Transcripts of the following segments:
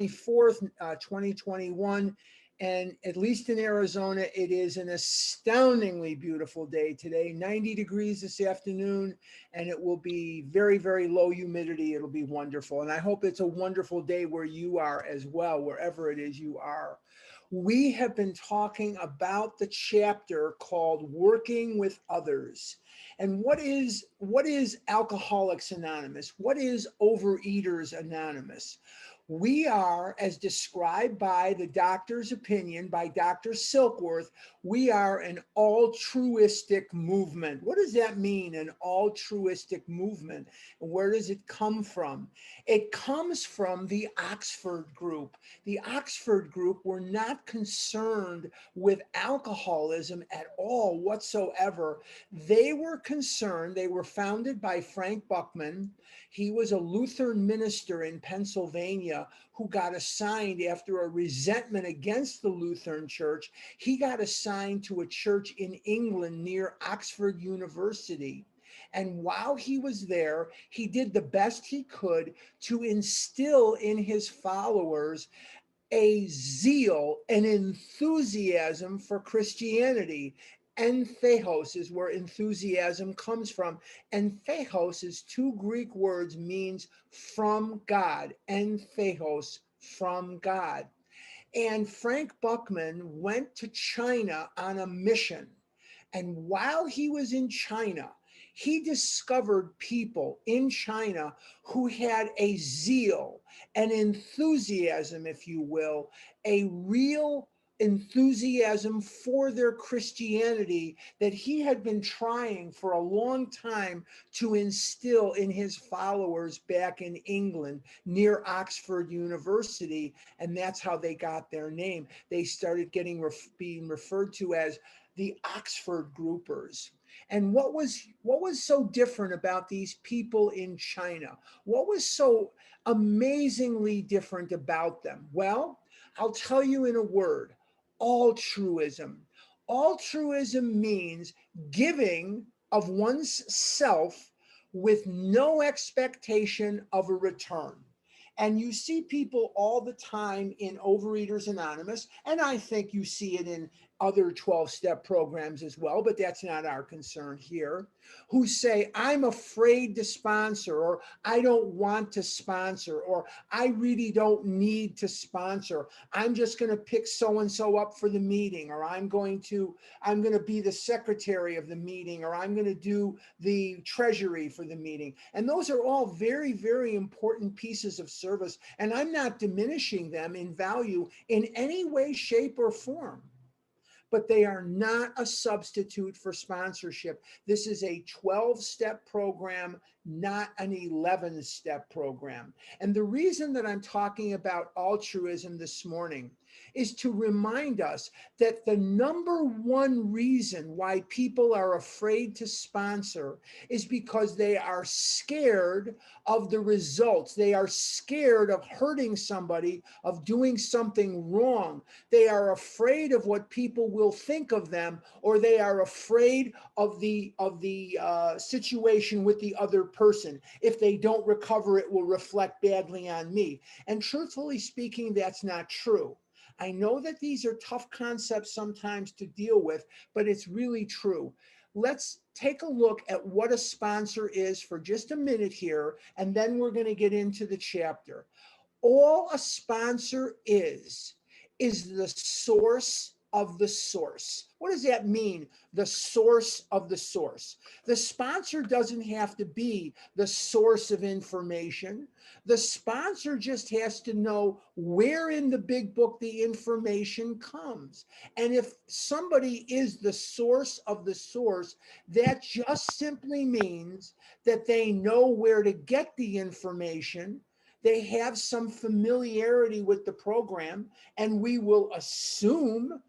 24th, uh, 2021. And at least in Arizona, it is an astoundingly beautiful day today, 90 degrees this afternoon, and it will be very, very low humidity. It'll be wonderful. And I hope it's a wonderful day where you are as well, wherever it is you are. We have been talking about the chapter called Working with Others. And what is what is Alcoholics Anonymous? What is Overeaters Anonymous? We are, as described by the doctor's opinion, by Dr. Silkworth, we are an altruistic movement. What does that mean, an altruistic movement? And where does it come from? It comes from the Oxford group. The Oxford group were not concerned with alcoholism at all whatsoever. They were concerned, they were founded by Frank Buchman. He was a Lutheran minister in Pennsylvania who got assigned after a resentment against the Lutheran church. He got assigned to a church in England near Oxford University. And while he was there, he did the best he could to instill in his followers a zeal, an enthusiasm for Christianity. Entheos is where enthusiasm comes from. Entheos is two Greek words means from God. Entheos, from God. And Frank Buchman went to China on a mission. And while he was in China, he discovered people in China who had a zeal, an enthusiasm, if you will, a real enthusiasm for their Christianity that he had been trying for a long time to instill in his followers back in England near Oxford University. And that's how they got their name. They started getting ref- being referred to as the Oxford groupers. And what was what was so different about these people in China? What was so amazingly different about them? Well, I'll tell you in a word altruism. Altruism means giving of one's self with no expectation of a return. And you see people all the time in Overeaters Anonymous, and I think you see it in other 12 step programs as well, but that's not our concern here, who say, I'm afraid to sponsor, or I don't want to sponsor, or I really don't need to sponsor. I'm just going to pick so and so up for the meeting, or I'm going to, I'm going to be the secretary of the meeting, or I'm going to do the treasury for the meeting. And those are all very, very important pieces of service. And I'm not diminishing them in value in any way, shape, or form but they are not a substitute for sponsorship. This is a 12 step program, not an 11 step program. And the reason that I'm talking about altruism this morning is to remind us that the number one reason why people are afraid to sponsor is because they are scared of the results. They are scared of hurting somebody, of doing something wrong. They are afraid of what people will think of them, or they are afraid of the of the uh, situation with the other person. If they don't recover, it will reflect badly on me. And truthfully speaking, that's not true. I know that these are tough concepts sometimes to deal with, but it's really true. Let's take a look at what a sponsor is for just a minute here, and then we're going to get into the chapter. All a sponsor is, is the source of the source. What does that mean? The source of the source. The sponsor doesn't have to be the source of information. The sponsor just has to know where in the big book the information comes. And if somebody is the source of the source, that just simply means that they know where to get the information they have some familiarity with the program, and we will assume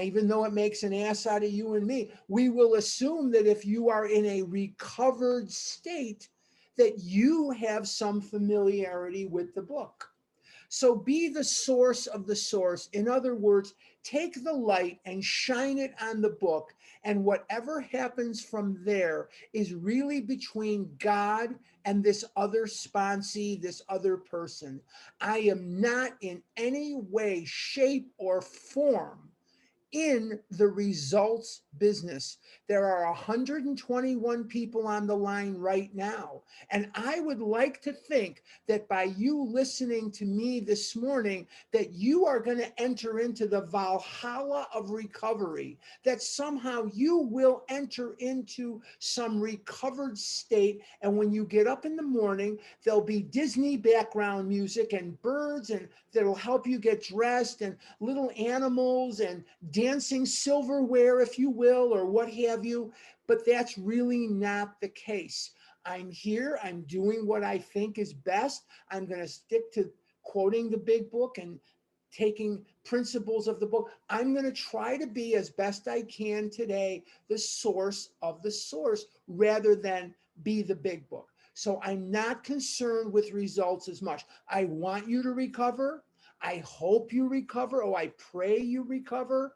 even though it makes an ass out of you and me, we will assume that if you are in a recovered state, that you have some familiarity with the book. So be the source of the source. In other words, take the light and shine it on the book. And whatever happens from there is really between God and this other sponsee, this other person. I am not in any way, shape, or form in the results business. There are 121 people on the line right now. And I would like to think that by you listening to me this morning, that you are going to enter into the Valhalla of recovery, that somehow you will enter into some recovered state. And when you get up in the morning, there'll be Disney background music and birds and that'll help you get dressed and little animals and dancing silverware, if you will, or what have you. But that's really not the case. I'm here, I'm doing what I think is best. I'm going to stick to quoting the big book and taking principles of the book. I'm going to try to be as best I can today the source of the source rather than be the big book. So I'm not concerned with results as much. I want you to recover. I hope you recover. Oh, I pray you recover.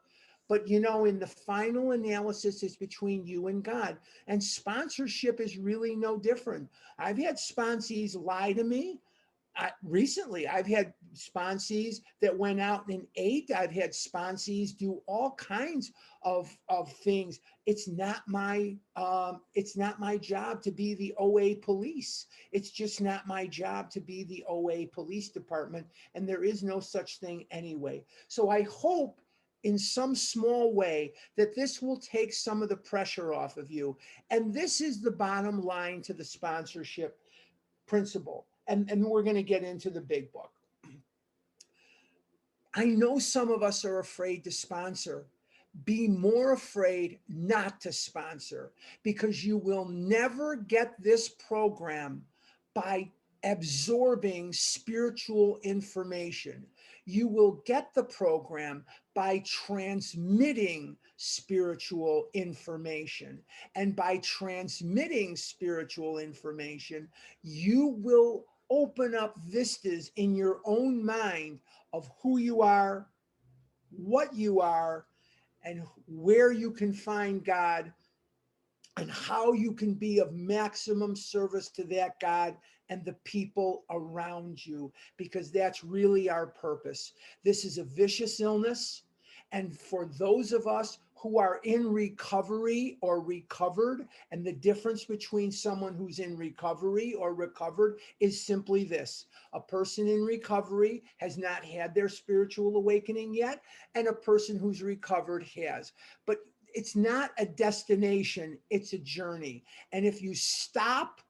But you know, in the final analysis, it's between you and God. And sponsorship is really no different. I've had sponsees lie to me. I, recently, I've had sponsees that went out and ate. I've had sponsees do all kinds of, of things. It's not my um, it's not my job to be the OA police. It's just not my job to be the OA police department, and there is no such thing anyway. So I hope in some small way that this will take some of the pressure off of you. And this is the bottom line to the sponsorship principle. And, and we're going to get into the big book. I know some of us are afraid to sponsor. Be more afraid not to sponsor because you will never get this program by absorbing spiritual information. You will get the program by transmitting spiritual information. And by transmitting spiritual information, you will open up vistas in your own mind of who you are, what you are, and where you can find God and how you can be of maximum service to that God and the people around you, because that's really our purpose. This is a vicious illness. And for those of us who are in recovery or recovered, and the difference between someone who's in recovery or recovered is simply this a person in recovery has not had their spiritual awakening yet, and a person who's recovered has. But it's not a destination, it's a journey. And if you stop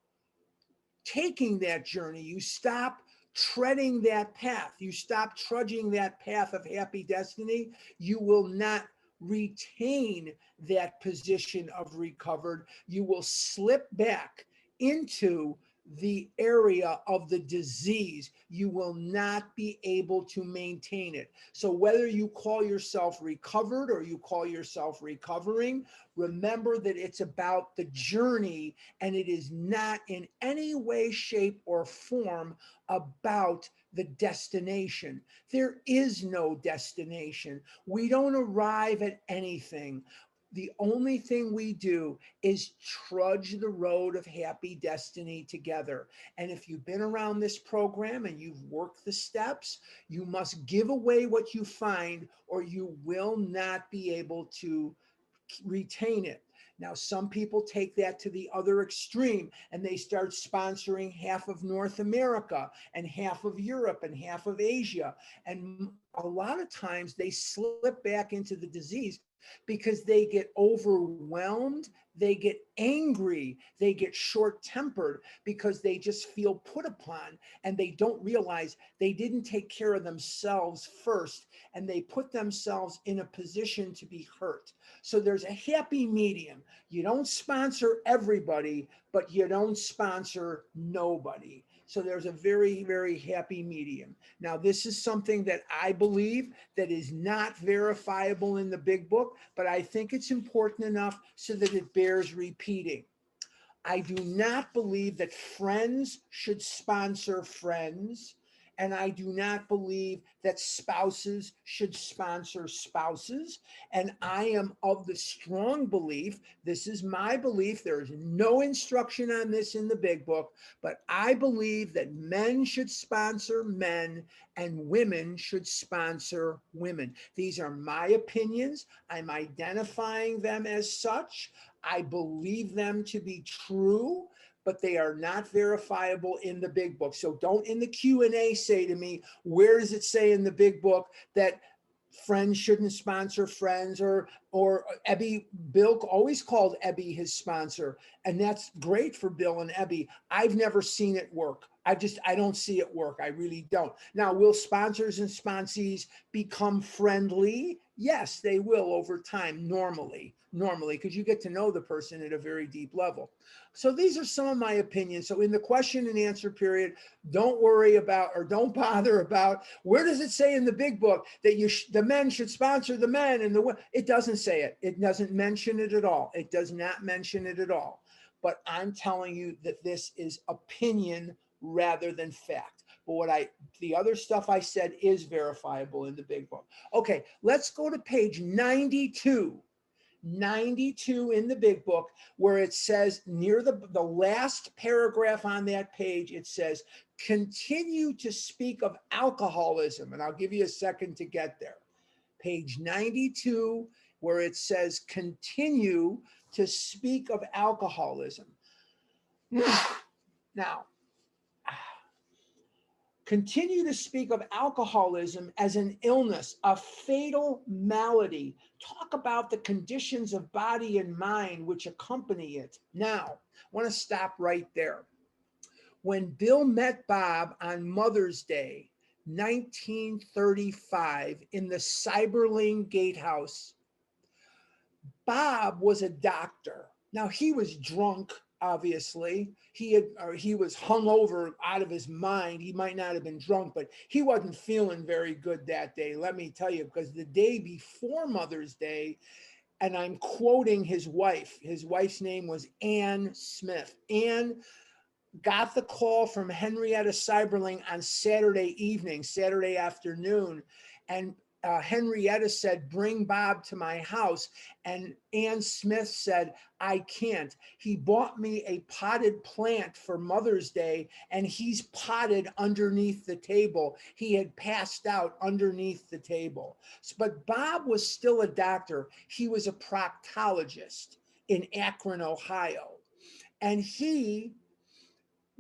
taking that journey, you stop treading that path, you stop trudging that path of happy destiny, you will not retain that position of recovered. You will slip back into the area of the disease, you will not be able to maintain it. So, whether you call yourself recovered or you call yourself recovering, remember that it's about the journey and it is not in any way, shape, or form about the destination. There is no destination. We don't arrive at anything the only thing we do is trudge the road of happy destiny together. And if you've been around this program and you've worked the steps, you must give away what you find, or you will not be able to retain it. Now, some people take that to the other extreme and they start sponsoring half of North America and half of Europe and half of Asia. And a lot of times they slip back into the disease because they get overwhelmed, they get angry, they get short tempered because they just feel put upon and they don't realize they didn't take care of themselves first and they put themselves in a position to be hurt. So there's a happy medium. You don't sponsor everybody, but you don't sponsor nobody. So there's a very, very happy medium. Now, this is something that I believe that is not verifiable in the big book, but I think it's important enough so that it bears repeating. I do not believe that friends should sponsor friends and I do not believe that spouses should sponsor spouses. And I am of the strong belief, this is my belief, there is no instruction on this in the big book, but I believe that men should sponsor men and women should sponsor women. These are my opinions. I'm identifying them as such. I believe them to be true but they are not verifiable in the big book. So don't in the Q&A say to me, where does it say in the big book that friends shouldn't sponsor friends or or Ebby Bill always called Ebby his sponsor and that's great for Bill and Ebby. I've never seen it work. I just I don't see it work. I really don't. Now, will sponsors and sponsees become friendly? Yes, they will over time normally normally because you get to know the person at a very deep level. So these are some of my opinions. So in the question and answer period, don't worry about or don't bother about where does it say in the big book that you the men should sponsor the men and the it doesn't say it. It doesn't mention it at all. It does not mention it at all. But I'm telling you that this is opinion rather than fact. But what I, the other stuff I said is verifiable in the big book. Okay, let's go to page 92 92 in the big book where it says near the, the last paragraph on that page, it says, continue to speak of alcoholism. And I'll give you a second to get there. Page 92, where it says, continue to speak of alcoholism. now, continue to speak of alcoholism as an illness, a fatal malady. Talk about the conditions of body and mind which accompany it. Now, I want to stop right there. When Bill met Bob on Mother's Day, 1935, in the Seiberling Gatehouse, Bob was a doctor. Now, he was drunk obviously. He had or he was hung over out of his mind. He might not have been drunk but he wasn't feeling very good that day let me tell you because the day before mother's day and i'm quoting his wife his wife's name was ann smith. Ann got the call from henrietta seiberling on saturday evening saturday afternoon and uh, Henrietta said, Bring Bob to my house. And Ann Smith said, I can't. He bought me a potted plant for Mother's Day, and he's potted underneath the table. He had passed out underneath the table. But Bob was still a doctor, he was a proctologist in Akron, Ohio. And he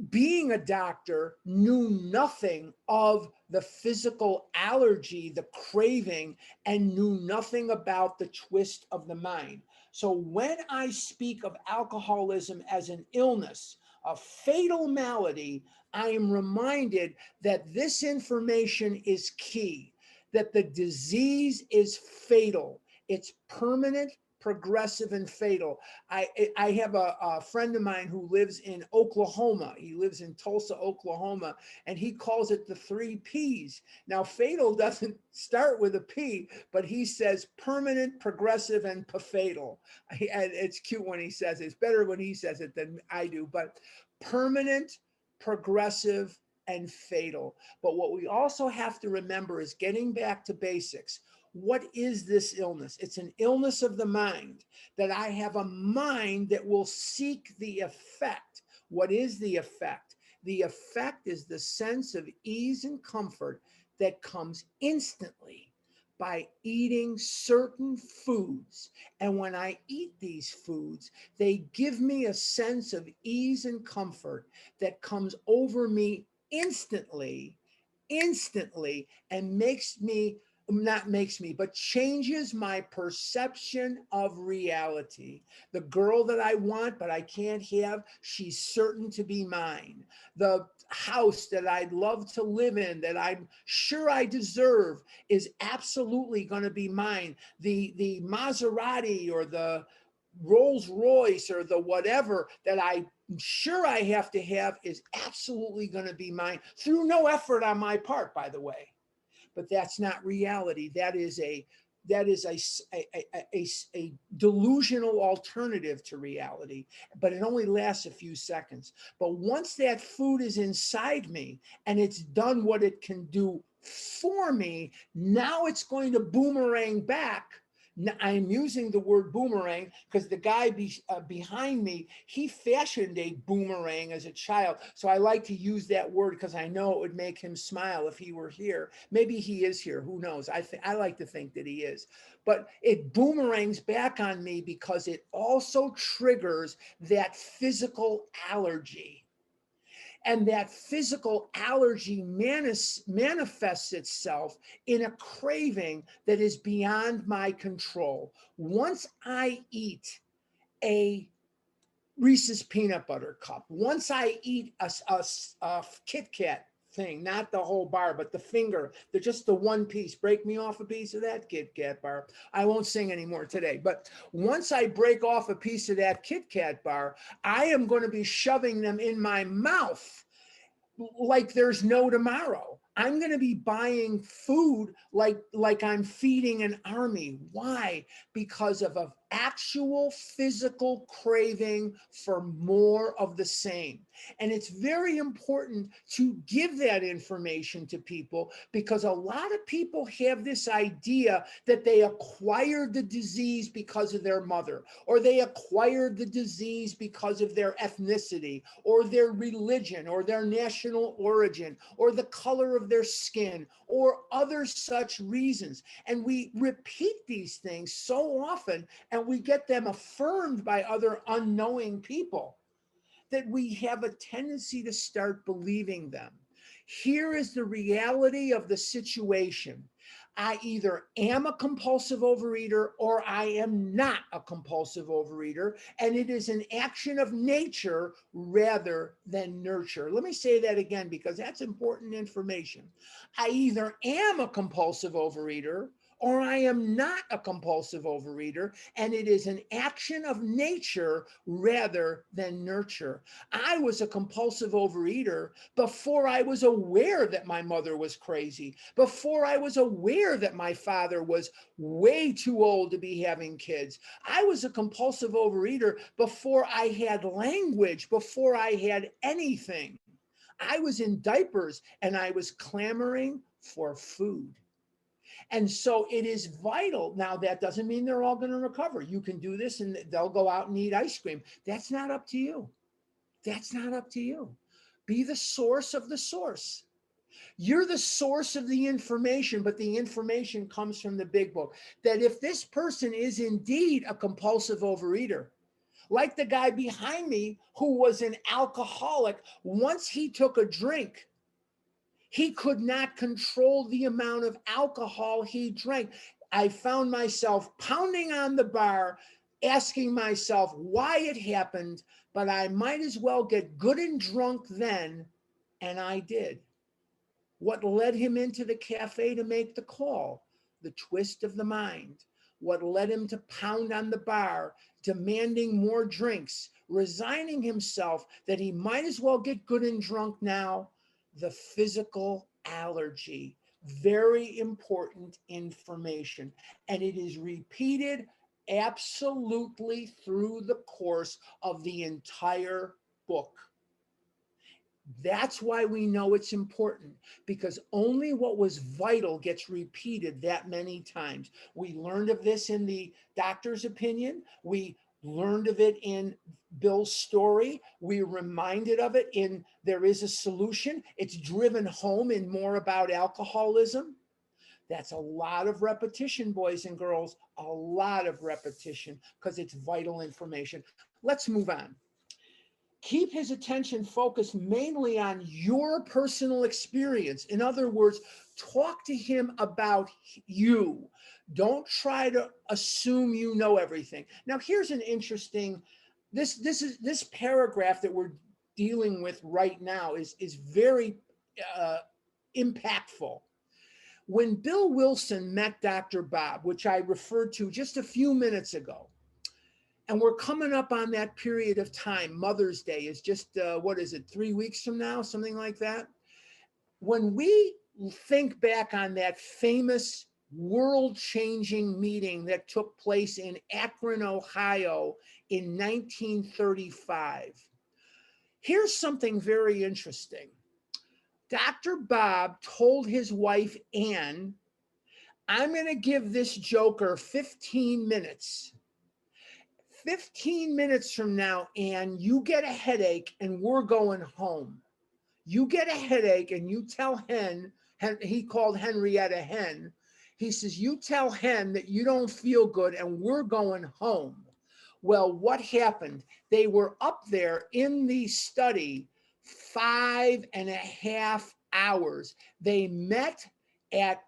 being a doctor, knew nothing of the physical allergy, the craving, and knew nothing about the twist of the mind. So when I speak of alcoholism as an illness, a fatal malady, I am reminded that this information is key, that the disease is fatal, it's permanent, progressive and fatal. I I have a, a, friend of mine who lives in Oklahoma. He lives in Tulsa, Oklahoma, and he calls it the three P's. Now, fatal doesn't start with a P, but he says permanent, progressive, and fatal. And it's cute when he says it. It's better when he says it than I do. But permanent, progressive, and fatal. But what we also have to remember is getting back to basics what is this illness? It's an illness of the mind, that I have a mind that will seek the effect. What is the effect? The effect is the sense of ease and comfort that comes instantly by eating certain foods. And when I eat these foods, they give me a sense of ease and comfort that comes over me instantly, instantly, and makes me not makes me, but changes my perception of reality. The girl that I want, but I can't have, she's certain to be mine. The house that I'd love to live in, that I'm sure I deserve, is absolutely going to be mine. The the Maserati or the Rolls Royce or the whatever that I'm sure I have to have is absolutely going to be mine through no effort on my part, by the way but that's not reality. That is a that is a a a delusional alternative to reality, but it only lasts a few seconds. But once that food is inside me and it's done what it can do for me, now it's going to boomerang back. I'm using the word boomerang because the guy be, uh, behind me, he fashioned a boomerang as a child. So I like to use that word because I know it would make him smile if he were here. Maybe he is here. Who knows? I think I like to think that he is. But it boomerangs back on me because it also triggers that physical allergy. And that physical allergy manis- manifests itself in a craving that is beyond my control. Once I eat a Reese's peanut butter cup, once I eat a Kit Kat thing, not the whole bar, but the finger, They're just the one piece. Break me off a piece of that Kit Kat bar. I won't sing anymore today, but once I break off a piece of that Kit Kat bar, I am going to be shoving them in my mouth like there's no tomorrow. I'm going to be buying food like like I'm feeding an army. Why? Because of an actual physical craving for more of the same. And it's very important to give that information to people because a lot of people have this idea that they acquired the disease because of their mother or they acquired the disease because of their ethnicity or their religion or their national origin or the color of their skin or other such reasons. And we repeat these things so often and we get them affirmed by other unknowing people that we have a tendency to start believing them. Here is the reality of the situation. I either am a compulsive overeater or I am not a compulsive overeater. And it is an action of nature rather than nurture. Let me say that again because that's important information. I either am a compulsive overeater or I am not a compulsive overeater, and it is an action of nature rather than nurture. I was a compulsive overeater before I was aware that my mother was crazy, before I was aware that my father was way too old to be having kids. I was a compulsive overeater before I had language, before I had anything. I was in diapers and I was clamoring for food. And so it is vital. Now, that doesn't mean they're all going to recover. You can do this and they'll go out and eat ice cream. That's not up to you. That's not up to you. Be the source of the source. You're the source of the information, but the information comes from the big book. That if this person is indeed a compulsive overeater, like the guy behind me who was an alcoholic, once he took a drink, he could not control the amount of alcohol he drank. I found myself pounding on the bar, asking myself why it happened, but I might as well get good and drunk then. And I did. What led him into the cafe to make the call? The twist of the mind. What led him to pound on the bar, demanding more drinks, resigning himself that he might as well get good and drunk now? The physical allergy. Very important information. And it is repeated absolutely through the course of the entire book. That's why we know it's important because only what was vital gets repeated that many times. We learned of this in the doctor's opinion. We learned of it in Bill's story. We reminded of it in There is a Solution. It's driven home in more about alcoholism. That's a lot of repetition, boys and girls, a lot of repetition because it's vital information. Let's move on keep his attention focused mainly on your personal experience. In other words, talk to him about you. Don't try to assume you know everything. Now, here's an interesting this this is this paragraph that we're dealing with right now is is very uh, impactful. When Bill Wilson met Dr. Bob, which I referred to just a few minutes ago, and we're coming up on that period of time. Mother's Day is just, uh, what is it, three weeks from now, something like that? When we think back on that famous world changing meeting that took place in Akron, Ohio in 1935. Here's something very interesting. Dr. Bob told his wife, Ann, I'm going to give this joker 15 minutes. 15 minutes from now, Ann, you get a headache and we're going home. You get a headache and you tell Hen, Hen he called Henrietta Hen. He says, You tell Hen that you don't feel good and we're going home. Well, what happened? They were up there in the study five and a half hours. They met at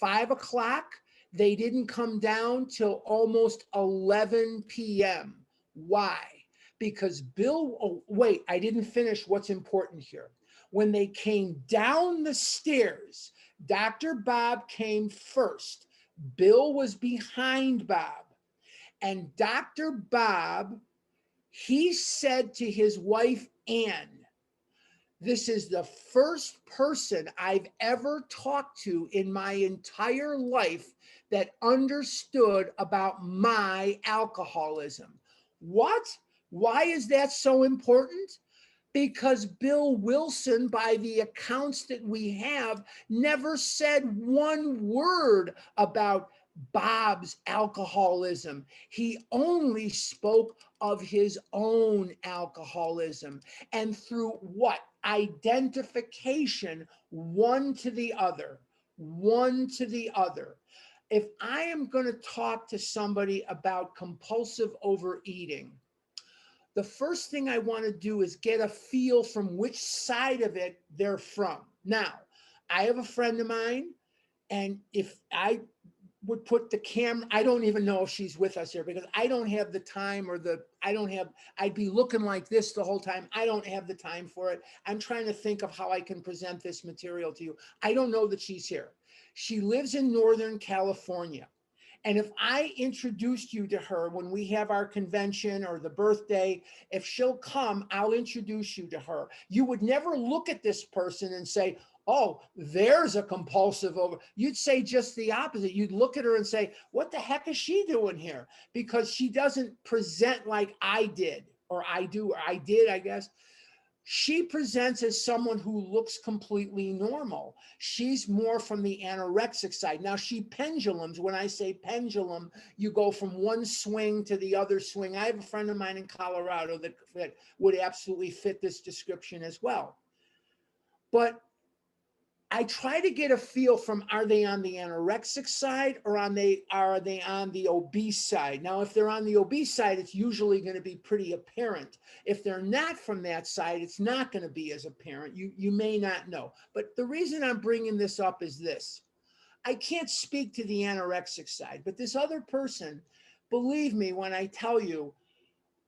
five o'clock. They didn't come down till almost 11 p.m. Why? Because Bill, oh, wait, I didn't finish what's important here. When they came down the stairs, Dr. Bob came first. Bill was behind Bob. And Dr. Bob, he said to his wife, Ann, this is the first person I've ever talked to in my entire life that understood about my alcoholism. What? Why is that so important? Because Bill Wilson, by the accounts that we have, never said one word about Bob's alcoholism. He only spoke of his own alcoholism. And through what? Identification, one to the other, one to the other. If I am going to talk to somebody about compulsive overeating, the first thing I want to do is get a feel from which side of it they're from. Now, I have a friend of mine, and if I would put the camera i don't even know if she's with us here because i don't have the time or the i don't have i'd be looking like this the whole time. I don't have the time for it. I'm trying to think of how i can present this material to you. I don't know that she's here. She lives in northern california and if I introduced you to her when we have our convention or the birthday, if she'll come, I'll introduce you to her. You would never look at this person and say, oh, there's a compulsive over. You'd say just the opposite. You'd look at her and say, what the heck is she doing here? Because she doesn't present like I did, or I do, or I did, I guess. She presents as someone who looks completely normal. She's more from the anorexic side. Now, she pendulums. When I say pendulum, you go from one swing to the other swing. I have a friend of mine in Colorado that, would absolutely fit this description as well. But I try to get a feel from are they on the anorexic side or on they are they on the obese side? Now, if they're on the obese side, it's usually going to be pretty apparent. If they're not from that side, it's not going to be as apparent. You you may not know. But the reason I'm bringing this up is this. I can't speak to the anorexic side, but this other person, believe me when I tell you,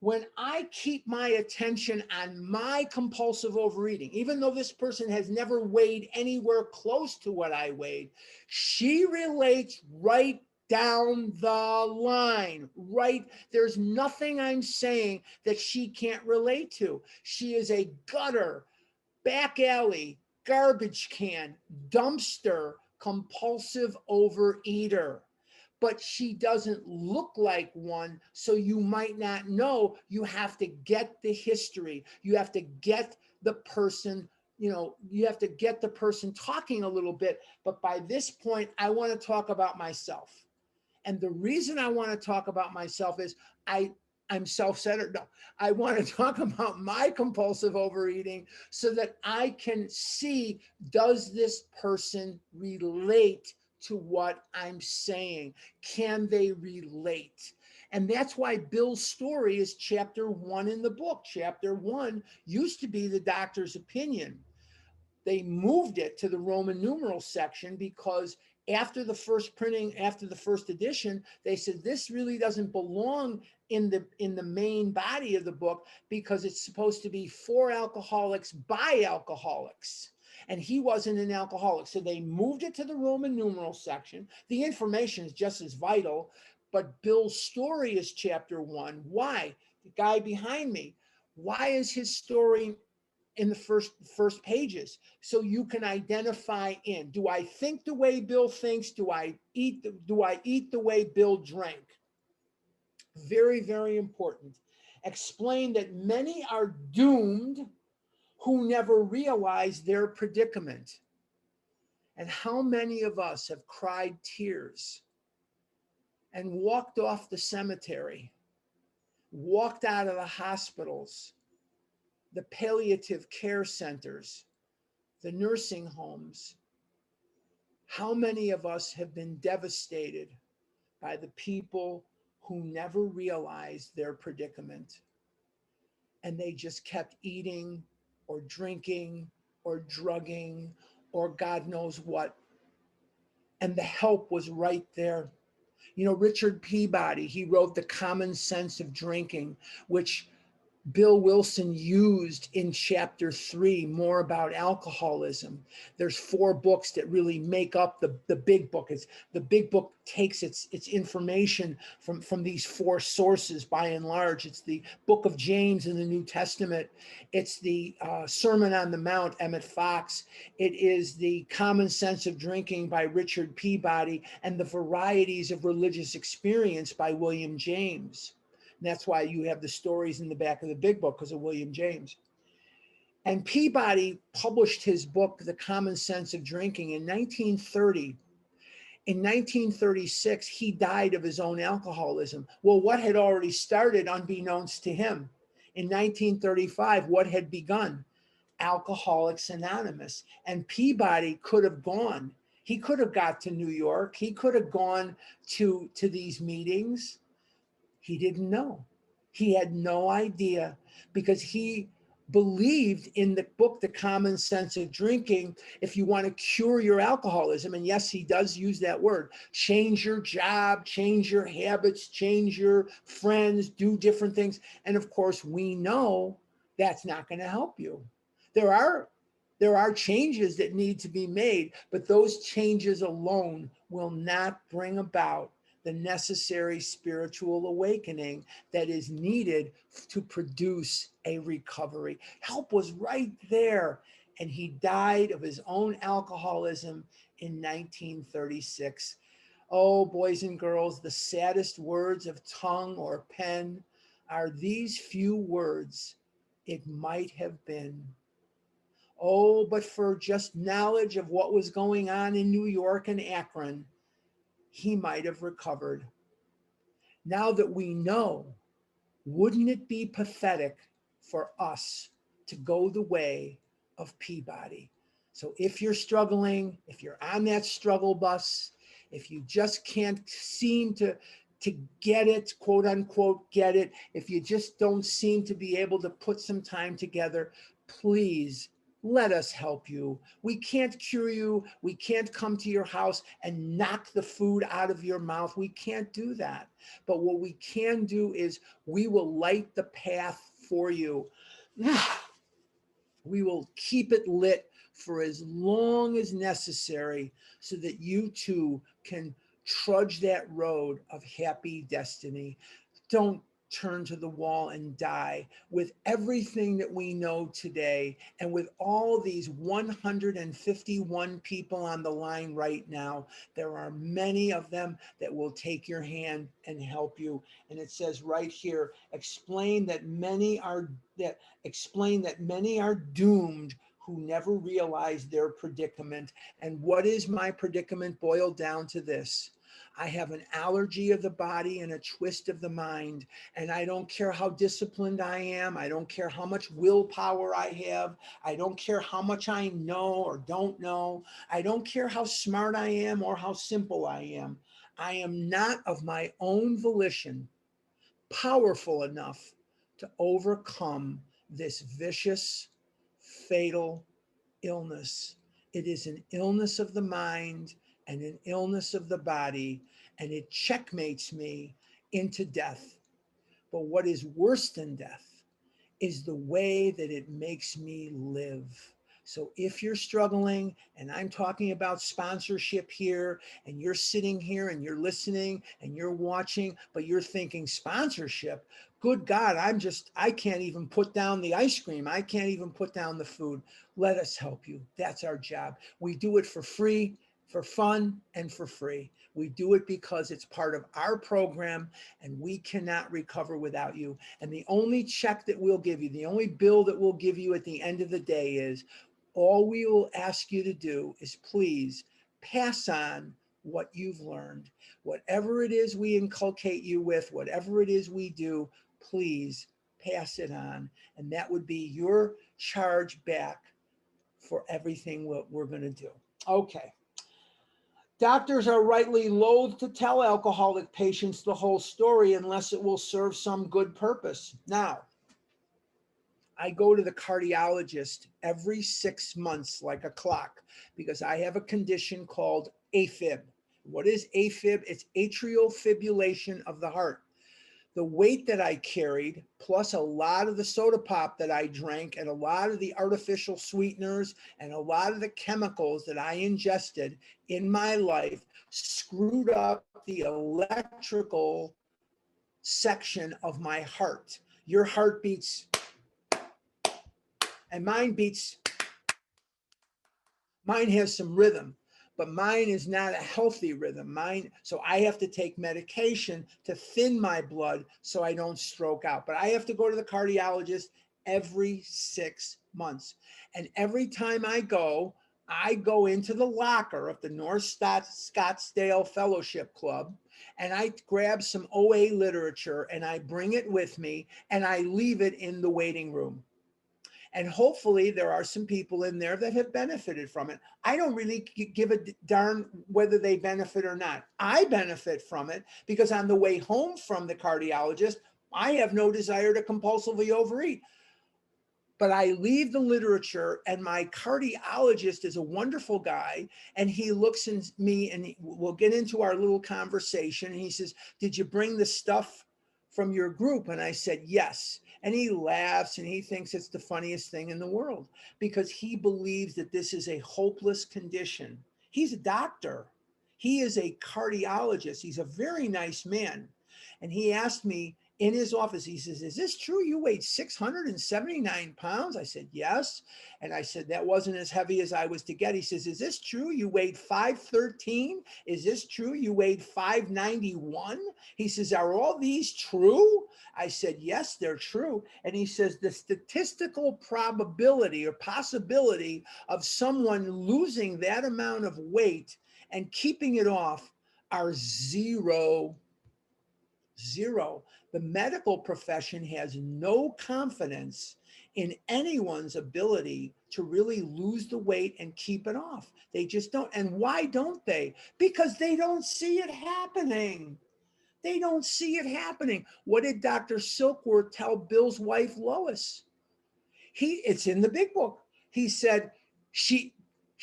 when I keep my attention on my compulsive overeating, even though this person has never weighed anywhere close to what I weighed, she relates right down the line, right? There's nothing I'm saying that she can't relate to. She is a gutter, back alley, garbage can, dumpster, compulsive overeater but she doesn't look like one. So you might not know. You have to get the history. You have to get the person, you know, you have to get the person talking a little bit. But by this point, I want to talk about myself. And the reason I want to talk about myself is I I'm self-centered. No, I want to talk about my compulsive overeating so that I can see does this person relate to what I'm saying? Can they relate? And that's why Bill's story is chapter one in the book. Chapter one used to be the doctor's opinion. They moved it to the Roman numeral section because after the first printing, after the first edition, they said this really doesn't belong in the in the main body of the book because it's supposed to be for alcoholics by alcoholics and he wasn't an alcoholic. So they moved it to the Roman numeral section. The information is just as vital, but Bill's story is chapter one. Why? The guy behind me, why is his story in the first first pages so you can identify in do i think the way bill thinks do i eat the, do i eat the way bill drank very very important explain that many are doomed who never realize their predicament and how many of us have cried tears and walked off the cemetery walked out of the hospitals the palliative care centers, the nursing homes. How many of us have been devastated by the people who never realized their predicament and they just kept eating or drinking or drugging or God knows what? And the help was right there. You know, Richard Peabody, he wrote The Common Sense of Drinking, which Bill Wilson used in chapter three more about alcoholism. There's four books that really make up the, the big book. It's the big book takes its its information from, from these four sources by and large. It's the book of James in the New Testament. It's the uh, Sermon on the Mount, Emmett Fox. It is the Common Sense of Drinking by Richard Peabody and the Varieties of Religious Experience by William James. And that's why you have the stories in the back of the big book because of William James. And Peabody published his book, The Common Sense of Drinking, in 1930. In 1936, he died of his own alcoholism. Well, what had already started unbeknownst to him? In 1935, what had begun? Alcoholics Anonymous. And Peabody could have gone. He could have got to New York. He could have gone to, to these meetings he didn't know. He had no idea because he believed in the book, The Common Sense of Drinking. If you want to cure your alcoholism, and yes, he does use that word, change your job, change your habits, change your friends, do different things. And of course, we know that's not going to help you. There are there are changes that need to be made, but those changes alone will not bring about the necessary spiritual awakening that is needed to produce a recovery. Help was right there. And he died of his own alcoholism in 1936. Oh, boys and girls, the saddest words of tongue or pen are these few words it might have been. Oh, but for just knowledge of what was going on in New York and Akron, he might have recovered. Now that we know, wouldn't it be pathetic for us to go the way of Peabody? So if you're struggling, if you're on that struggle bus, if you just can't seem to to get it, quote unquote, get it, if you just don't seem to be able to put some time together, please let us help you. We can't cure you. We can't come to your house and knock the food out of your mouth. We can't do that. But what we can do is we will light the path for you. We will keep it lit for as long as necessary so that you too can trudge that road of happy destiny. Don't turn to the wall and die with everything that we know today and with all these 151 people on the line right now there are many of them that will take your hand and help you. And it says right here explain that many are that explain that many are doomed who never realized their predicament. And what is my predicament boiled down to this I have an allergy of the body and a twist of the mind. And I don't care how disciplined I am. I don't care how much willpower I have. I don't care how much I know or don't know. I don't care how smart I am or how simple I am. I am not of my own volition powerful enough to overcome this vicious, fatal illness. It is an illness of the mind and an illness of the body, and it checkmates me into death. But what is worse than death is the way that it makes me live. So if you're struggling and I'm talking about sponsorship here and you're sitting here and you're listening and you're watching, but you're thinking sponsorship, good God, I'm just, I can't even put down the ice cream. I can't even put down the food. Let us help you. That's our job. We do it for free, for fun, and for free. We do it because it's part of our program and we cannot recover without you. And the only check that we'll give you, the only bill that we'll give you at the end of the day is all we will ask you to do is please pass on what you've learned. Whatever it is we inculcate you with, whatever it is we do, please pass it on. And that would be your charge back for everything what we're going to do. Okay. Doctors are rightly loath to tell alcoholic patients the whole story unless it will serve some good purpose. Now, I go to the cardiologist every six months, like a clock, because I have a condition called AFib. What is AFib? It's atrial fibrillation of the heart the weight that I carried, plus a lot of the soda pop that I drank, and a lot of the artificial sweeteners, and a lot of the chemicals that I ingested in my life, screwed up the electrical section of my heart. Your heart beats, and mine beats, mine has some rhythm but mine is not a healthy rhythm. Mine, so I have to take medication to thin my blood so I don't stroke out. But I have to go to the cardiologist every six months. And every time I go, I go into the locker of the North Scottsdale Fellowship Club and I grab some OA literature and I bring it with me and I leave it in the waiting room. And hopefully there are some people in there that have benefited from it. I don't really give a darn whether they benefit or not. I benefit from it because on the way home from the cardiologist, I have no desire to compulsively overeat. But I leave the literature, and my cardiologist is a wonderful guy. And he looks at me and we'll get into our little conversation. And he says, Did you bring the stuff from your group? And I said, Yes. And he laughs and he thinks it's the funniest thing in the world because he believes that this is a hopeless condition. He's a doctor, he is a cardiologist, he's a very nice man. And he asked me, in his office. He says, Is this true? You weighed 679 pounds? I said, Yes. And I said, That wasn't as heavy as I was to get. He says, Is this true? You weighed 513? Is this true? You weighed 591? He says, Are all these true? I said, Yes, they're true. And he says, The statistical probability or possibility of someone losing that amount of weight and keeping it off are zero zero. The medical profession has no confidence in anyone's ability to really lose the weight and keep it off. They just don't. And why don't they? Because they don't see it happening. They don't see it happening. What did Dr. Silkworth tell Bill's wife, Lois? He, it's in the big book. He said, she,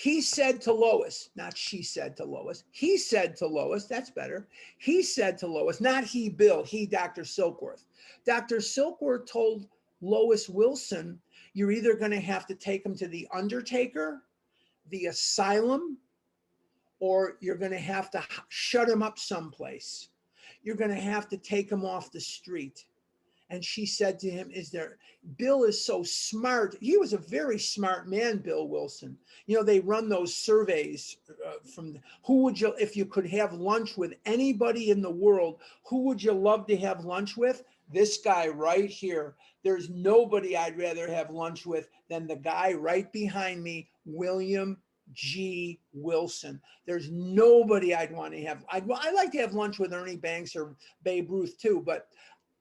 he said to Lois, not she said to Lois, he said to Lois, that's better. He said to Lois, not he, Bill, he, Dr. Silkworth. Dr. Silkworth told Lois Wilson, you're either going to have to take him to the undertaker, the asylum, or you're going to have to shut him up someplace. You're going to have to take him off the street and she said to him, Is there, Bill is so smart. He was a very smart man, Bill Wilson. You know, they run those surveys uh, from who would you, if you could have lunch with anybody in the world, who would you love to have lunch with? This guy right here. There's nobody I'd rather have lunch with than the guy right behind me, William G. Wilson. There's nobody I'd want to have. I'd, I like to have lunch with Ernie Banks or Babe Ruth too, but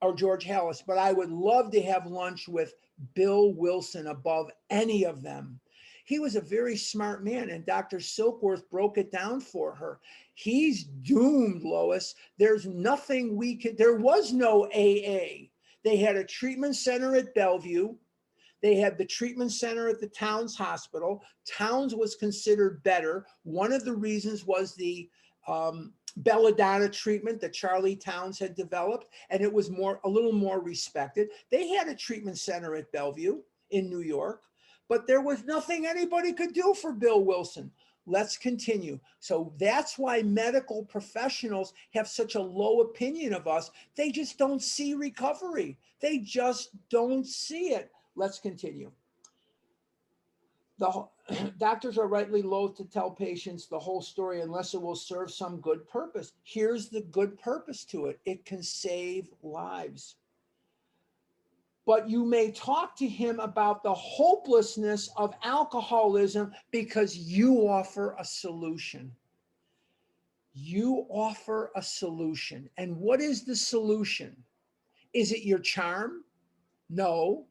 or George Halas, but I would love to have lunch with Bill Wilson above any of them. He was a very smart man, and Dr. Silkworth broke it down for her. He's doomed, Lois. There's nothing we could, there was no AA. They had a treatment center at Bellevue. They had the treatment center at the Towns Hospital. Towns was considered better. One of the reasons was the um, belladonna treatment that Charlie Towns had developed, and it was more a little more respected. They had a treatment center at Bellevue in New York, but there was nothing anybody could do for Bill Wilson. Let's continue. So that's why medical professionals have such a low opinion of us. They just don't see recovery. They just don't see it. Let's continue. The doctors are rightly loath to tell patients the whole story unless it will serve some good purpose. Here's the good purpose to it it can save lives. But you may talk to him about the hopelessness of alcoholism because you offer a solution. You offer a solution. And what is the solution? Is it your charm? No.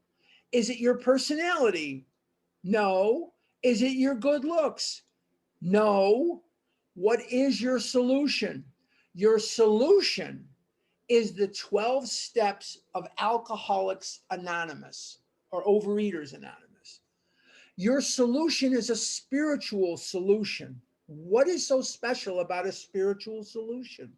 Is it your personality? No. Is it your good looks? No. What is your solution? Your solution is the 12 steps of Alcoholics Anonymous or Overeaters Anonymous. Your solution is a spiritual solution. What is so special about a spiritual solution?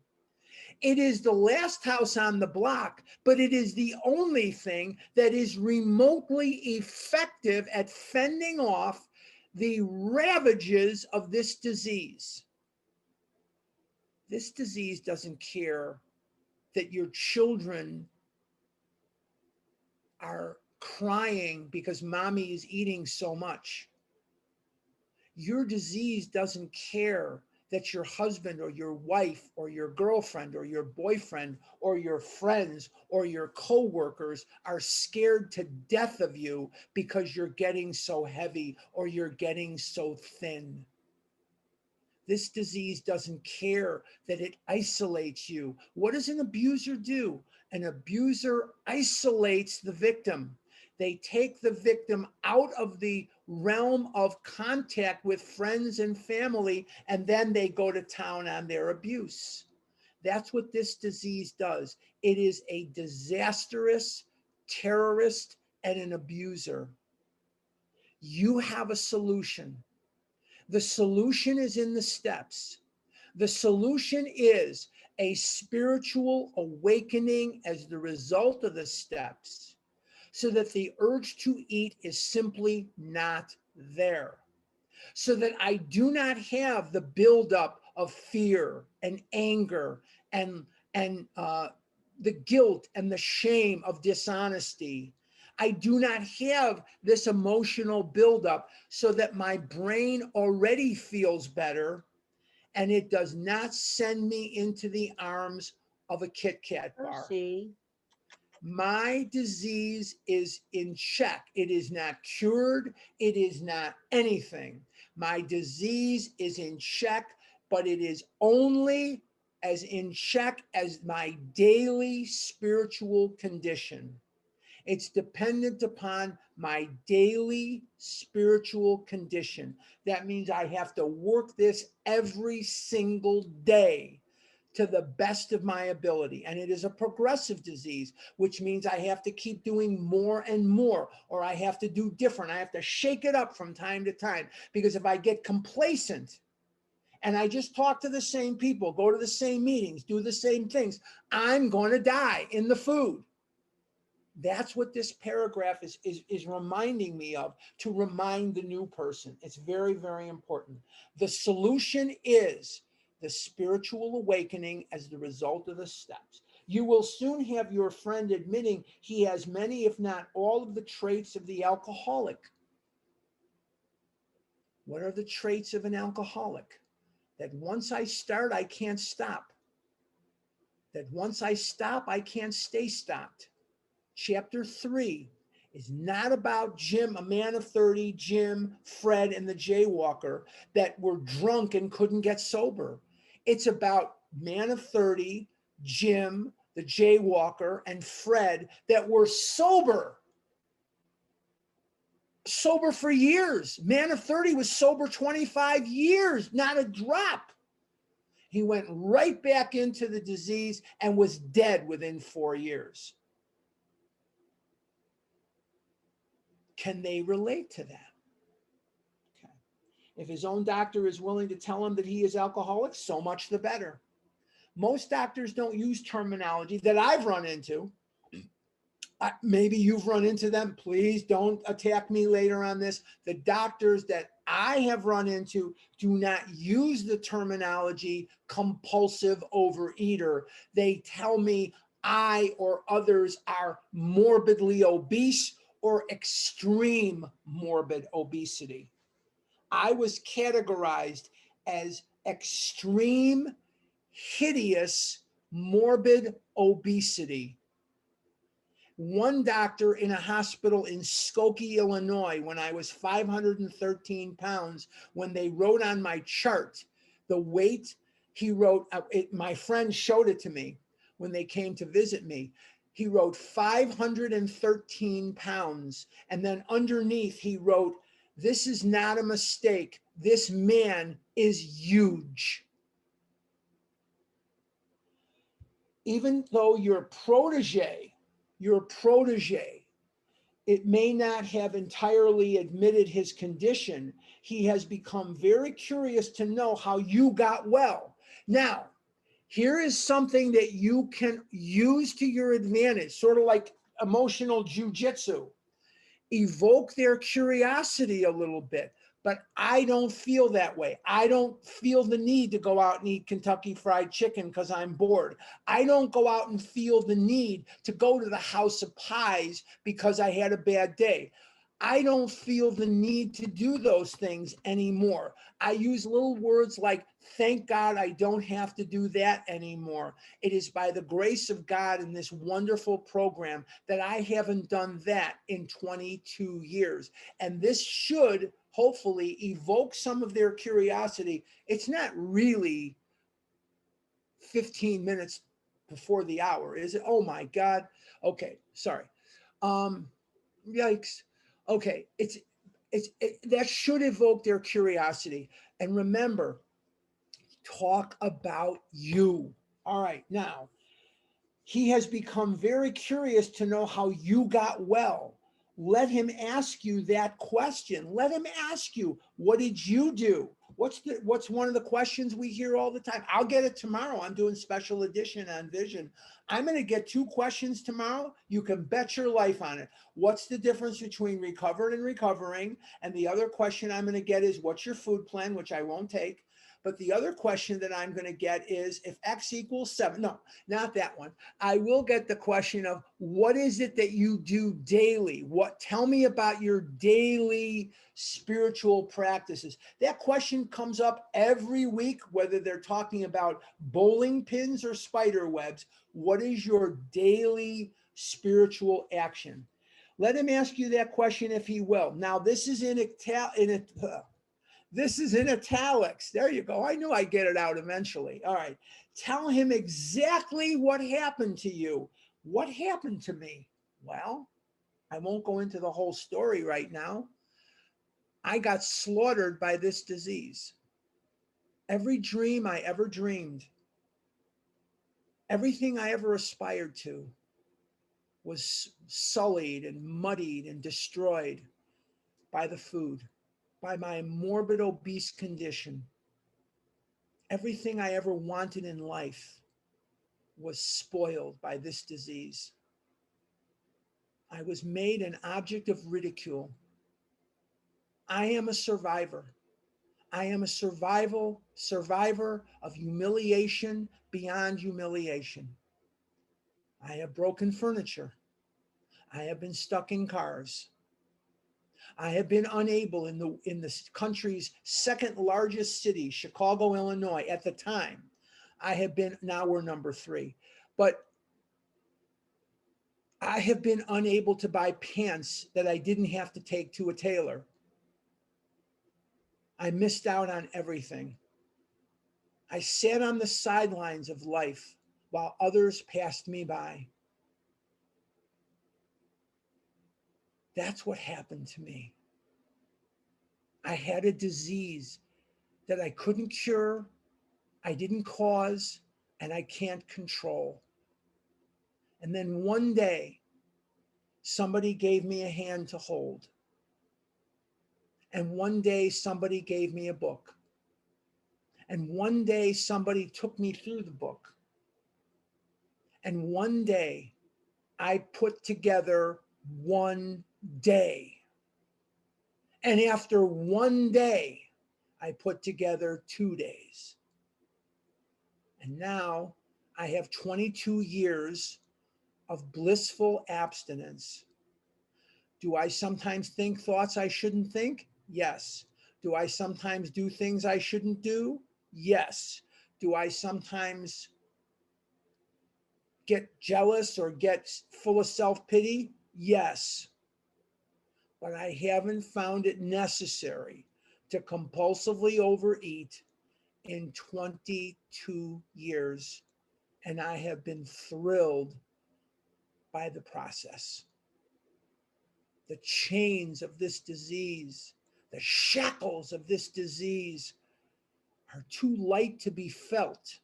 It is the last house on the block, but it is the only thing that is remotely effective at fending off the ravages of this disease. This disease doesn't care that your children are crying because mommy is eating so much. Your disease doesn't care that your husband or your wife or your girlfriend or your boyfriend or your friends or your coworkers are scared to death of you because you're getting so heavy or you're getting so thin. This disease doesn't care that it isolates you. What does an abuser do? An abuser isolates the victim. They take the victim out of the realm of contact with friends and family, and then they go to town on their abuse. That's what this disease does. It is a disastrous terrorist and an abuser. You have a solution. The solution is in the steps. The solution is a spiritual awakening as the result of the steps, so that the urge to eat is simply not there. So that I do not have the buildup of fear and anger and, and uh, the guilt and the shame of dishonesty I do not have this emotional buildup so that my brain already feels better and it does not send me into the arms of a Kit Kat bar. Percy, My disease is in check. It is not cured. It is not anything. My disease is in check, but it is only as in check as my daily spiritual condition. It's dependent upon my daily spiritual condition. That means I have to work this every single day to the best of my ability. And it is a progressive disease, which means I have to keep doing more and more, or I have to do different. I have to shake it up from time to time. Because if I get complacent, and I just talk to the same people, go to the same meetings, do the same things, I'm going to die in the food. That's what this paragraph is, is, is reminding me of to remind the new person. It's very, very important. The solution is the spiritual awakening as the result of the steps. You will soon have your friend admitting he has many, if not all, of the traits of the alcoholic. What are the traits of an alcoholic? That once I start, I can't stop. That once I stop, I can't stay stopped chapter three is not about Jim, a man of 30, Jim, Fred, and the jaywalker that were drunk and couldn't get sober. It's about man of 30, Jim, the jaywalker, and Fred that were sober. Sober for years. Man of 30 was sober 25 years, not a drop. He went right back into the disease and was dead within four years. Can they relate to that? If his own doctor is willing to tell him that he is alcoholic, so much the better. Most doctors don't use terminology that I've run into I- maybe you've run into them. Please don't attack me later on this. The doctors that I have run into do not use the terminology compulsive overeater. They tell me I or others are morbidly obese or extreme morbid obesity. I was categorized as extreme, hideous, morbid obesity. One doctor in a hospital in Skokie, Illinois, when I was 513 pounds, when they wrote on my chart the weight, he wrote, uh, it, my friend showed it to me when they came to visit me. He wrote 513 pounds. And then underneath, he wrote, This is not a mistake. This man is huge. Even though your protege, your protege, it may not have entirely admitted his condition, he has become very curious to know how you got well. Now, here is something that you can use to your advantage, sort of like emotional jujitsu. Evoke their curiosity a little bit, but I don't feel that way. I don't feel the need to go out and eat Kentucky Fried Chicken because I'm bored. I don't go out and feel the need to go to the House of Pies because I had a bad day. I don't feel the need to do those things anymore. I use little words like, thank God I don't have to do that anymore. It is by the grace of God in this wonderful program that I haven't done that in 22 years. And this should hopefully evoke some of their curiosity. It's not really 15 minutes before the hour, is it? Oh my God. Okay, sorry. Um, yikes okay it's it's it, that should evoke their curiosity. And remember talk about you. All right now he has become very curious to know how you got well. Let him ask you that question. Let him ask you what did you do what's the what's one of the questions we hear all the time? I'll get it tomorrow. I'm doing special edition on vision. I'm going to get two questions tomorrow. You can bet your life on it. What's the difference between recovered and recovering? And the other question i'm going to get is what's your food plan which i won't take but the other question that I'm going to get is if X equals seven, no, not that one. I will get the question of what is it that you do daily? What tell me about your daily spiritual practices? That question comes up every week, whether they're talking about bowling pins or spider webs. What is your daily spiritual action? Let him ask you that question if he will. Now, this is in, Ital- in uh, this is in italics. There you go. I knew I'd get it out eventually. All right. Tell him exactly what happened to you. What happened to me? Well, I won't go into the whole story right now. I got slaughtered by this disease. Every dream I ever dreamed, everything I ever aspired to was sullied and muddied and destroyed by the food by my morbid obese condition. Everything I ever wanted in life was spoiled by this disease. I was made an object of ridicule. I am a survivor. I am a survival survivor of humiliation beyond humiliation. I have broken furniture. I have been stuck in cars. I have been unable in the in the country's second largest city, Chicago, Illinois, at the time. I have been now we're number three, but I have been unable to buy pants that I didn't have to take to a tailor. I missed out on everything. I sat on the sidelines of life while others passed me by. That's what happened to me. I had a disease that I couldn't cure, I didn't cause, and I can't control. And then one day, somebody gave me a hand to hold. And one day, somebody gave me a book. And one day, somebody took me through the book. And one day, I put together one day. And after one day, I put together two days. And now I have 22 years of blissful abstinence. Do I sometimes think thoughts I shouldn't think? Yes. Do I sometimes do things I shouldn't do? Yes. Do I sometimes get jealous or get full of self pity? Yes. But I haven't found it necessary to compulsively overeat in 22 years. And I have been thrilled by the process. The chains of this disease, the shackles of this disease are too light to be felt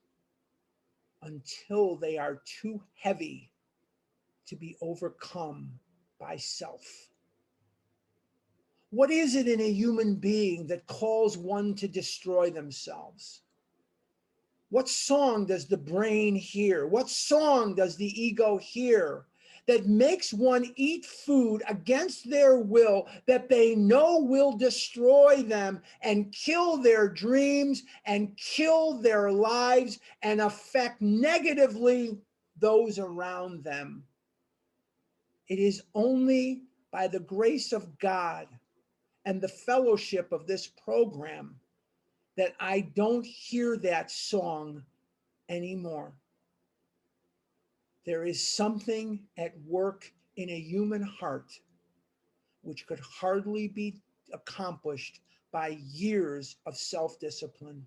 until they are too heavy to be overcome by self. What is it in a human being that calls one to destroy themselves? What song does the brain hear? What song does the ego hear that makes one eat food against their will that they know will destroy them and kill their dreams and kill their lives and affect negatively those around them? It is only by the grace of God and the fellowship of this program that I don't hear that song anymore. There is something at work in a human heart which could hardly be accomplished by years of self discipline.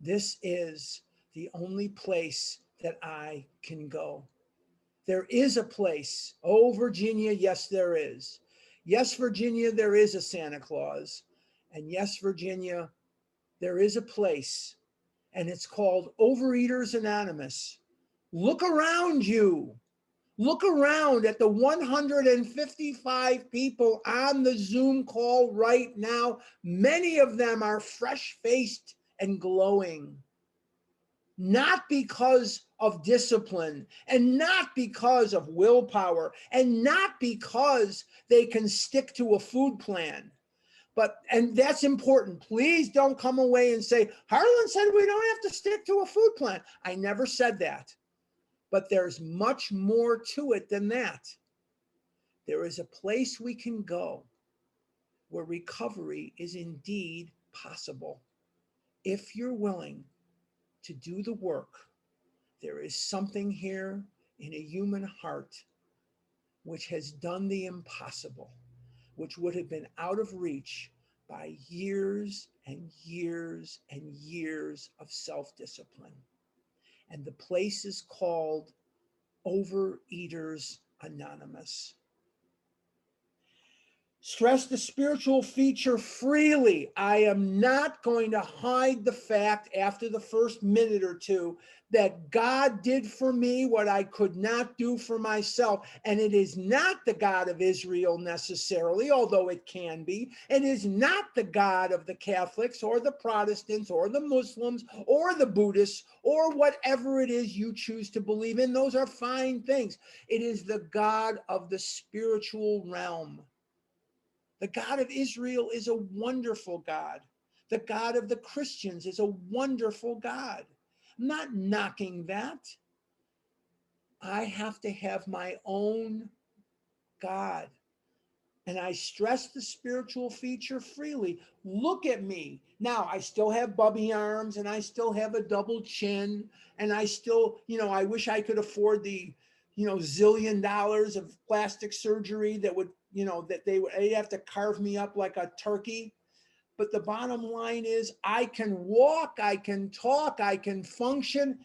This is the only place that I can go. There is a place. Oh, Virginia, yes, there is. Yes, Virginia, there is a Santa Claus. And yes, Virginia, there is a place, and it's called Overeaters Anonymous. Look around you. Look around at the 155 people on the Zoom call right now. Many of them are fresh faced and glowing not because of discipline and not because of willpower and not because they can stick to a food plan. But, and that's important. Please don't come away and say, Harlan said we don't have to stick to a food plan. I never said that. But there's much more to it than that. There is a place we can go where recovery is indeed possible if you're willing to do the work, there is something here in a human heart which has done the impossible, which would have been out of reach by years and years and years of self discipline. And the place is called Overeaters Anonymous. Stress the spiritual feature freely. I am not going to hide the fact after the first minute or two that God did for me what I could not do for myself. And it is not the God of Israel necessarily, although it can be. It is not the God of the Catholics or the Protestants or the Muslims or the Buddhists or whatever it is you choose to believe in. Those are fine things. It is the God of the spiritual realm. The God of Israel is a wonderful God. The God of the Christians is a wonderful God. I'm not knocking that. I have to have my own God. And I stress the spiritual feature freely. Look at me. Now, I still have bubby arms and I still have a double chin. And I still, you know, I wish I could afford the, you know, zillion dollars of plastic surgery that would you know, that they would have to carve me up like a turkey. But the bottom line is I can walk, I can talk, I can function,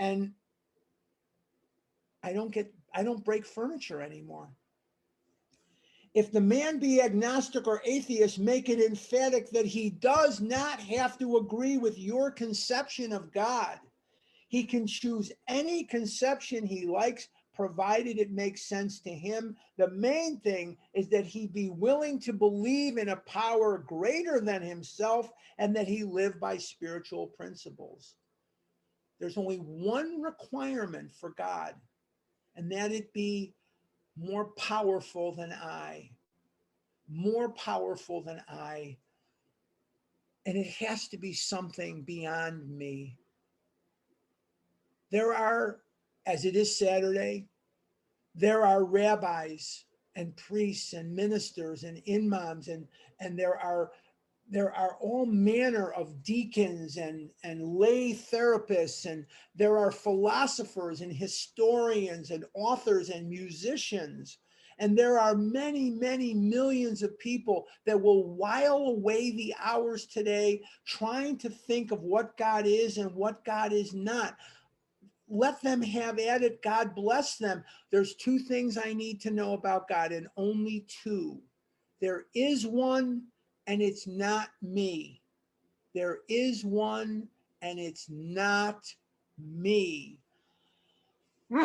and I don't get, I don't break furniture anymore. If the man be agnostic or atheist, make it emphatic that he does not have to agree with your conception of God. He can choose any conception he likes provided it makes sense to him. The main thing is that he be willing to believe in a power greater than himself and that he live by spiritual principles. there's only one requirement for God, and that it be more powerful than I, more powerful than I. And it has to be something beyond me. There are, as it is Saturday, there are rabbis and priests and ministers and imams and and there are there are all manner of deacons and, and lay therapists, and there are philosophers and historians and authors and musicians. And there are many, many millions of people that will while away the hours today trying to think of what God is and what God is not. Let them have at it. God bless them. There's two things I need to know about God, and only two. There is one, and it's not me. There is one, and it's not me.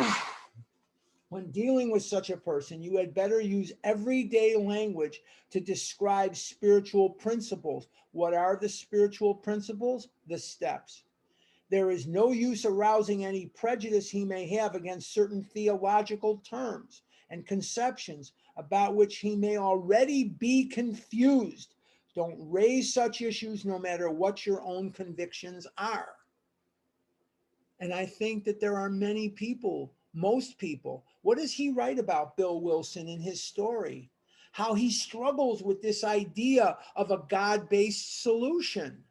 when dealing with such a person, you had better use everyday language to describe spiritual principles. What are the spiritual principles? The steps. There is no use arousing any prejudice he may have against certain theological terms and conceptions about which he may already be confused don't raise such issues no matter what your own convictions are. And I think that there are many people, most people. What does he write about Bill Wilson in his story? How he struggles with this idea of a God based solution.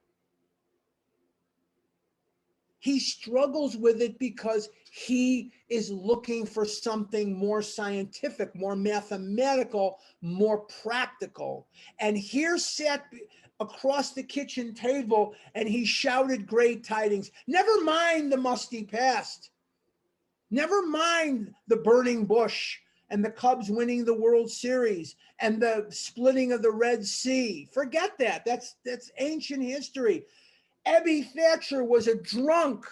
He struggles with it because he is looking for something more scientific, more mathematical, more practical. And here sat across the kitchen table and he shouted great tidings. Never mind the musty past. Never mind the burning bush and the Cubs winning the World Series and the splitting of the Red Sea. Forget that. That's that's ancient history. Ebby Thatcher was a drunk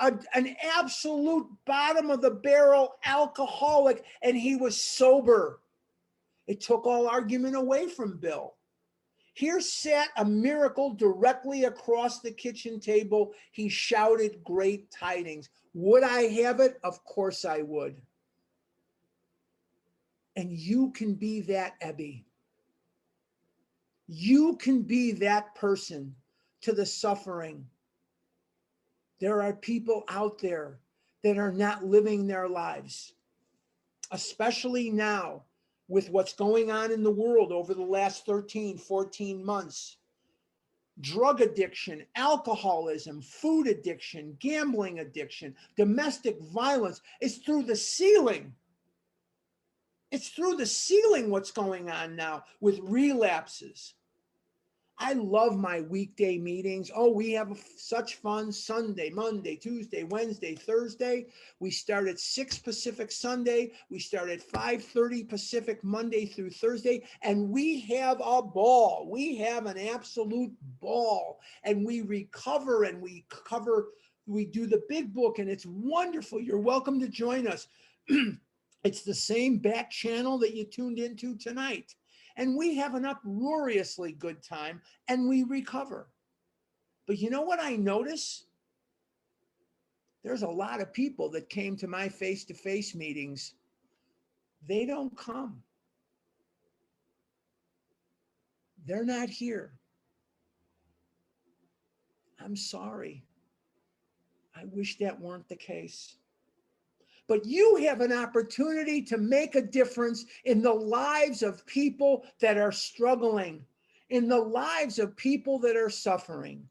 a, an absolute bottom of the barrel alcoholic and he was sober. It took all argument away from Bill. Here sat a miracle directly across the kitchen table. He shouted great tidings. Would I have it? Of course I would. And you can be that, Ebby. You can be that person to the suffering there are people out there that are not living their lives, especially now with what's going on in the world over the last 13, 14 months. Drug addiction, alcoholism, food addiction, gambling addiction, domestic violence its through the ceiling. It's through the ceiling what's going on now with relapses I love my weekday meetings. Oh, we have such fun Sunday, Monday, Tuesday, Wednesday, Thursday. We start at 6 Pacific Sunday. We start at 5:30 Pacific Monday through Thursday and we have a ball. We have an absolute ball and we recover and we cover we do the big book and it's wonderful. You're welcome to join us. it's the same back channel that you tuned into tonight and we have an uproariously good time and we recover. But you know what I notice? There's a lot of people that came to my face to face meetings. They don't come. They're not here. I'm sorry. I wish that weren't the case but you have an opportunity to make a difference in the lives of people that are struggling, in the lives of people that are suffering.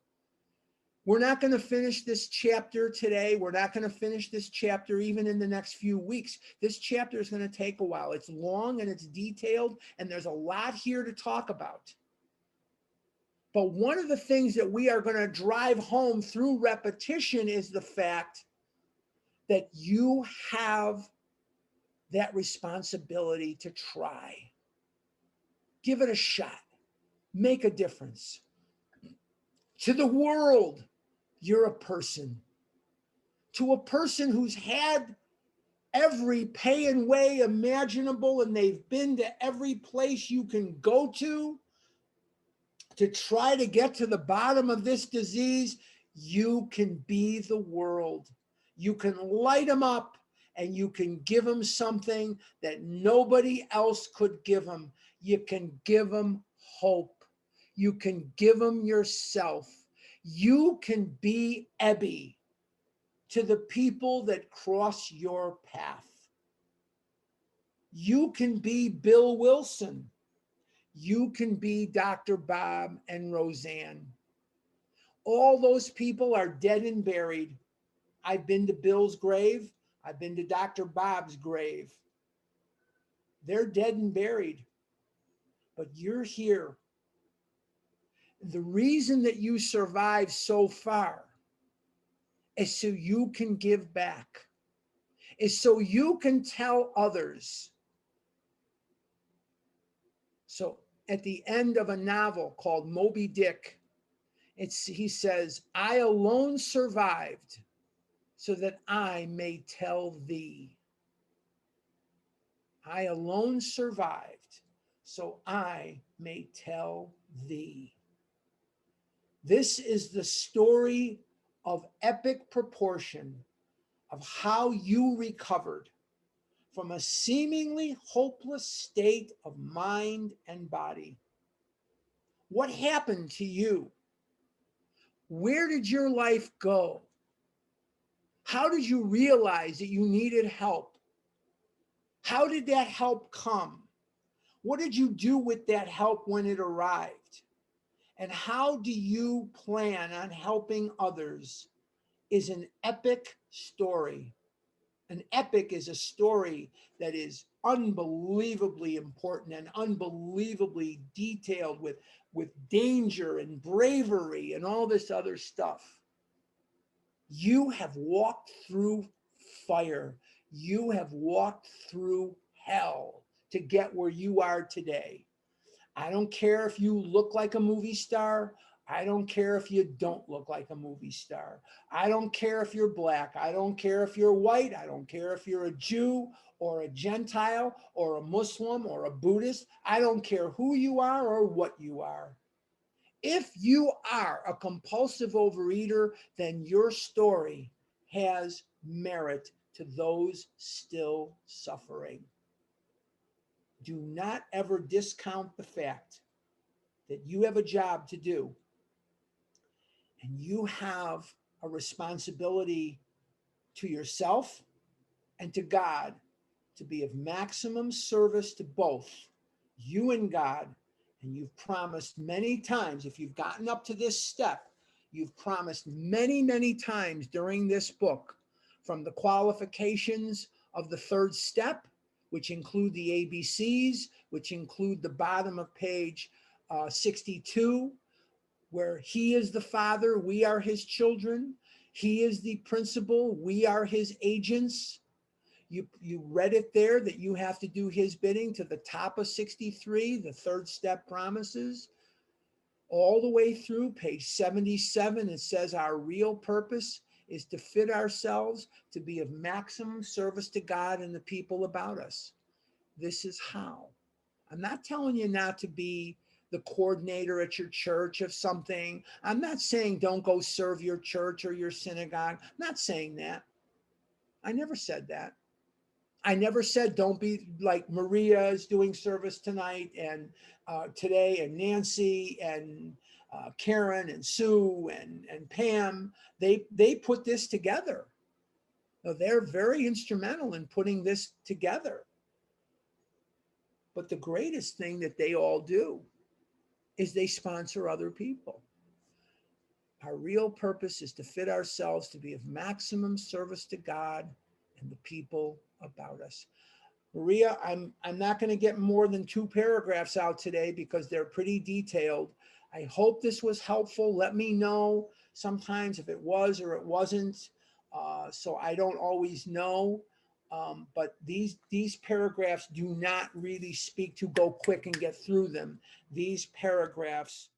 We're not going to finish this chapter today. We're not going to finish this chapter even in the next few weeks. This chapter is going to take a while. It's long and it's detailed, and there's a lot here to talk about. But one of the things that we are going to drive home through repetition is the fact that you have that responsibility to try. Give it a shot, make a difference. To the world, you're a person. To a person who's had every pay and way imaginable and they've been to every place you can go to to try to get to the bottom of this disease, You can be the world. You can light them up and you can give them something that nobody else could give them. You can give them hope. You can give them yourself. You can be Ebby to the people that cross your path. You can be Bill Wilson. You can be Dr. Bob and Roseanne. All those people are dead and buried. I've been to Bill's grave. I've been to Dr. Bob's grave. They're dead and buried, but you're here. The reason that you survived so far is so you can give back, is so you can tell others. So at the end of a novel called Moby Dick, it's he says, I alone survived so that I may tell thee. I alone survived so I may tell thee. This is the story of epic proportion of how you recovered from a seemingly hopeless state of mind and body. What happened to you? Where did your life go? How did you realize that you needed help? How did that help come? What did you do with that help when it arrived? And how do you plan on helping others is an epic story. An epic is a story that is unbelievably important and unbelievably detailed with, with danger and bravery and all this other stuff. You have walked through fire. You have walked through hell to get where you are today. I don't care if you look like a movie star. I don't care if you don't look like a movie star. I don't care if you're black. I don't care if you're white. I don't care if you're a Jew or a Gentile or a Muslim or a Buddhist. I don't care who you are or what you are. If you are a compulsive overeater, then your story has merit to those still suffering do not ever discount the fact that you have a job to do and you have a responsibility to yourself and to God to be of maximum service to both you and God. And you've promised many times, if you've gotten up to this step, you've promised many, many times during this book from the qualifications of the third step which include the ABCs, which include the bottom of page uh, 62, where he is the father, we are his children. He is the principal, we are his agents. You, you read it there that you have to do his bidding to the top of 63, the third step promises. All the way through page 77, it says our real purpose is to fit ourselves to be of maximum service to God and the people about us. This is how. I'm not telling you not to be the coordinator at your church of something. I'm not saying don't go serve your church or your synagogue. I'm not saying that. I never said that. I never said don't be like Maria is doing service tonight and uh, today and Nancy and uh, Karen and Sue and, and Pam, they, they put this together. They're very instrumental in putting this together. But the greatest thing that they all do is they sponsor other people. Our real purpose is to fit ourselves to be of maximum service to God and the people about us. Maria, I'm I'm not going to get more than two paragraphs out today because they're pretty detailed. I hope this was helpful. Let me know sometimes if it was or it wasn't. Uh, so I don't always know. Um, but these these paragraphs do not really speak to go quick and get through them. These paragraphs